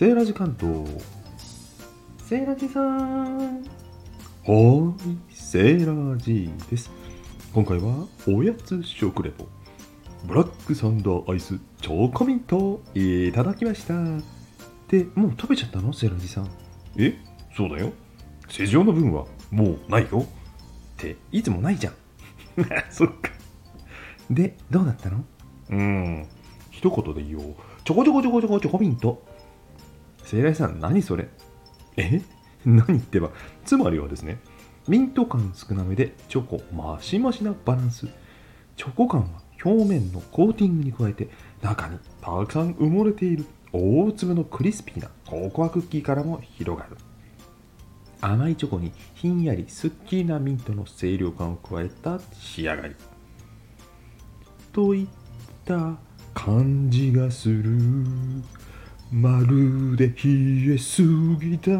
セーラジ関東セーラジさん。はーいセーラジです。今回はおやつ食レポ。ブラックサンダーアイスチョコミントいただきました。でもう食べちゃったの？セーラジさん。えそうだよ。施錠の分はもうないよ。っていつもないじゃんそっか。でどうだったの？うーん。一言で言おう。ちょこちょこちょこちょこチョコミントセイライさん何それ？え？何言ってば？つまりはですねミント感少なめでチョコマシマシなバランス。チョコ感は表面のコーティングに加えて中にたくさん埋もれている大粒のクリスピーなココアクッキーからも広がる。甘いチョコにひんやりすっきりなミントの清涼感を加えた仕上がり。といった感じがする。まるで冷えすぎた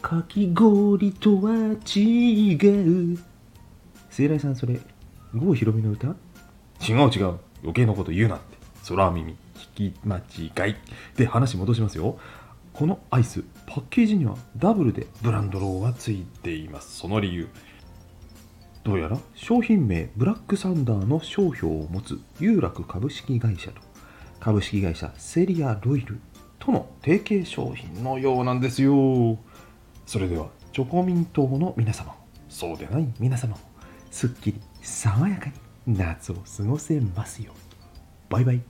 かき氷とは違う。聖来さんそれ郷ひろみの歌？違う違う。余計なこと言うなって。空耳聞き間違い。で話戻しますよ。このアイスパッケージにはダブルでブランドロゴがついています。その理由。どうやら商品名ブラックサンダーの商標を持つ有楽株式会社と。株式会社セリア・ロイルとの提携商品のようなんですよ。それではチョコミン党の皆様そうでない皆様もすっきり爽やかに夏を過ごせますように。バイバイ。